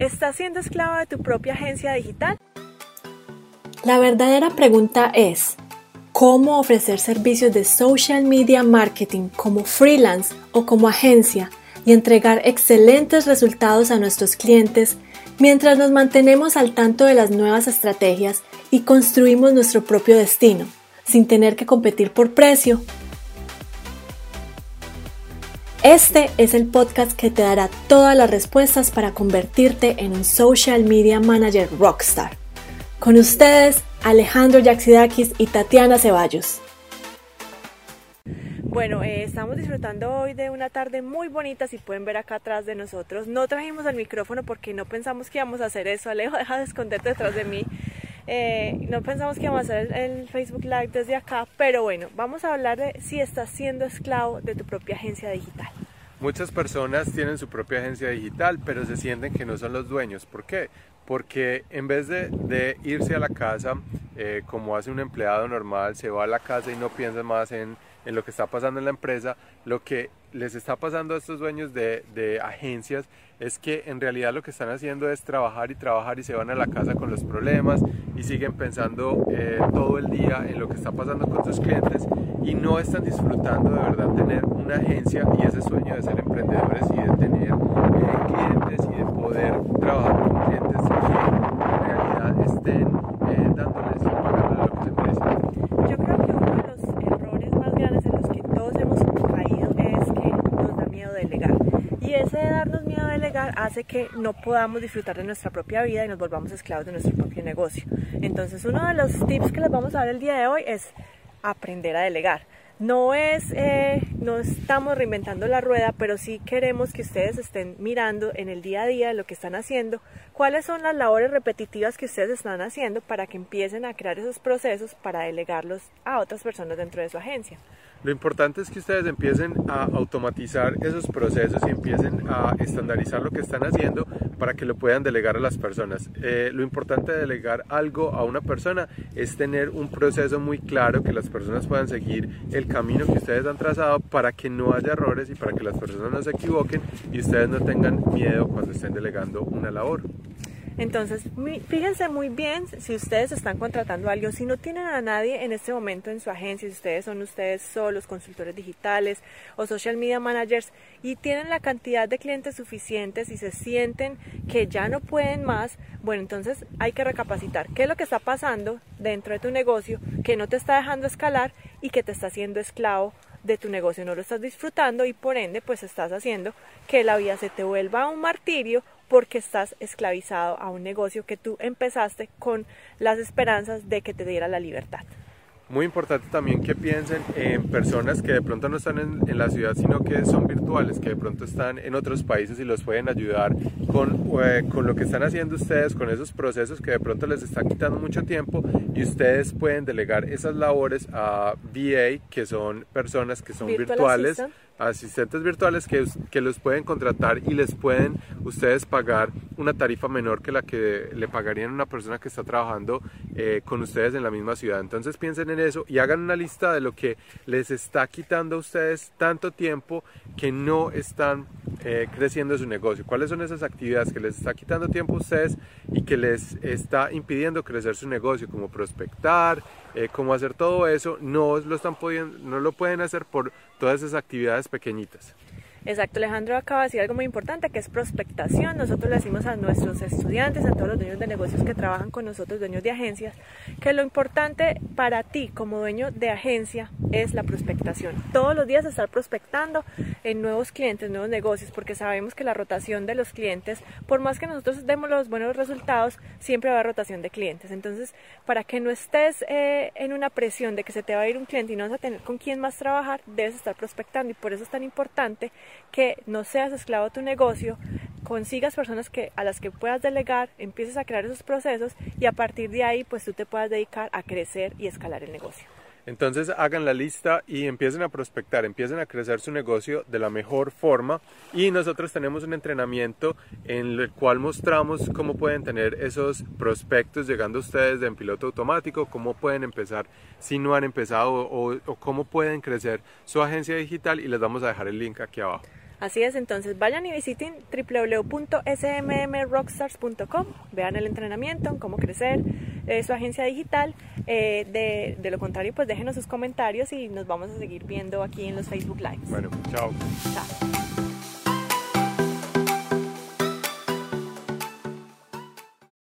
¿Estás siendo esclavo de tu propia agencia digital? La verdadera pregunta es, ¿cómo ofrecer servicios de social media marketing como freelance o como agencia y entregar excelentes resultados a nuestros clientes mientras nos mantenemos al tanto de las nuevas estrategias y construimos nuestro propio destino, sin tener que competir por precio? Este es el podcast que te dará todas las respuestas para convertirte en un social media manager rockstar. Con ustedes, Alejandro Yaxidakis y Tatiana Ceballos. Bueno, eh, estamos disfrutando hoy de una tarde muy bonita, si pueden ver acá atrás de nosotros. No trajimos el micrófono porque no pensamos que íbamos a hacer eso. Alejo, deja de esconderte detrás de mí. Eh, no pensamos que íbamos a hacer el, Facebook Live desde acá, pero bueno, vamos a hablar de si estás siendo esclavo de tu propia agencia digital. Muchas personas tienen su propia agencia digital, pero se sienten que no son los dueños. ¿Por qué? Porque en vez de, irse a la casa, eh, como hace un empleado normal, se va a la casa y no piensa más en, en lo que está pasando en la empresa, lo que les está pasando a estos dueños de, de, agencias es que en realidad lo que están haciendo es trabajar y trabajar y se van a la casa con los problemas y siguen pensando eh, todo el día en lo que está pasando con sus clientes y no están disfrutando de verdad tener una agencia y ese sueño de ser emprendedores y de tener eh, clientes y de poder trabajar con clientes que en realidad estén eh, dándoles y lo que se merecen. Yo creo que uno de los errores más grandes en los que todos hemos caído es que nos da miedo delegar. Y ese de darnos miedo a delegar hace que no podamos disfrutar de nuestra propia vida y nos volvamos esclavos de nuestro propio negocio. Entonces uno de los tips que les vamos a dar el día de hoy es aprender a delegar. No es, eh, no estamos reinventando la rueda, pero sí queremos que ustedes estén mirando en el día a día lo que están haciendo, cuáles son las labores repetitivas que ustedes están haciendo para que empiecen a crear esos procesos para delegarlos a otras personas dentro de su agencia. Lo importante es que ustedes empiecen a automatizar esos procesos y empiecen a estandarizar lo que están haciendo para que lo puedan delegar a las personas. Eh, lo importante de delegar algo a una persona es tener un proceso muy claro que las personas puedan seguir el camino que ustedes han trazado para que no haya errores y para que las personas no se equivoquen y ustedes no tengan miedo cuando estén delegando una labor. Entonces, fíjense muy bien si ustedes están contratando a alguien, si no tienen a nadie en este momento en su agencia, si ustedes son ustedes solos, consultores digitales o social media managers y tienen la cantidad de clientes suficientes y se sienten que ya no pueden más, bueno, entonces hay que recapacitar. Qué es lo que está pasando dentro de tu negocio que no te está dejando escalar y que te está haciendo esclavo de tu negocio, no lo estás disfrutando y por ende pues estás haciendo que la vida se te vuelva un martirio porque estás esclavizado a un negocio que tú empezaste con las esperanzas de que te diera la libertad. Muy importante también que piensen en personas que de pronto no están en, la ciudad, sino que son virtuales, que de pronto están en otros países y los pueden ayudar con, eh, con lo que están haciendo ustedes, con esos procesos que de pronto les están quitando mucho tiempo y ustedes pueden delegar esas labores a VA, que son personas que son virtuales asistentes virtuales que, que los pueden contratar y les pueden ustedes pagar una tarifa menor que la que le pagarían una persona que está trabajando eh, con ustedes en la misma ciudad. Entonces piensen en eso y hagan una lista de lo que les está quitando a ustedes tanto tiempo que no están eh, creciendo su negocio. ¿Cuáles son esas actividades que les está quitando tiempo a ustedes y que les está impidiendo crecer su negocio? Como prospectar, eh, cómo hacer todo eso, no lo, están pudiendo, no lo pueden hacer por todas esas actividades pequeñitas. Exacto, Alejandro acaba de decir algo muy importante que es prospectación. Nosotros le decimos a nuestros estudiantes, a todos los dueños de negocios que trabajan con nosotros, dueños de agencias, que lo importante para ti como dueño de agencia es la prospectación. Todos los días estar prospectando en nuevos clientes, nuevos negocios, porque sabemos que la rotación de los clientes, por más que nosotros demos los buenos resultados, siempre va a haber rotación de clientes. Entonces, para que no estés eh, en una presión de que se te va a ir un cliente y no vas a tener con quién más trabajar, debes estar prospectando y por eso es tan importante que no seas esclavo de tu negocio, consigas personas que, a las que puedas delegar, empieces a crear esos procesos y a partir de ahí pues tú te puedas dedicar a crecer y escalar el negocio. Entonces hagan la lista y empiecen a prospectar, empiecen a crecer su negocio de la mejor forma y nosotros tenemos un entrenamiento en el cual mostramos cómo pueden tener esos prospectos llegando a ustedes en piloto automático, cómo pueden empezar si no han empezado o, o cómo pueden crecer su agencia digital y les vamos a dejar el link aquí abajo. Así es, entonces vayan y visiten www.smmrockstars.com, vean el entrenamiento, cómo crecer eh, su agencia digital. Eh, de, de, lo contrario, pues déjenos sus comentarios y nos vamos a seguir viendo aquí en los Facebook Lives. Bueno, chao. Chao.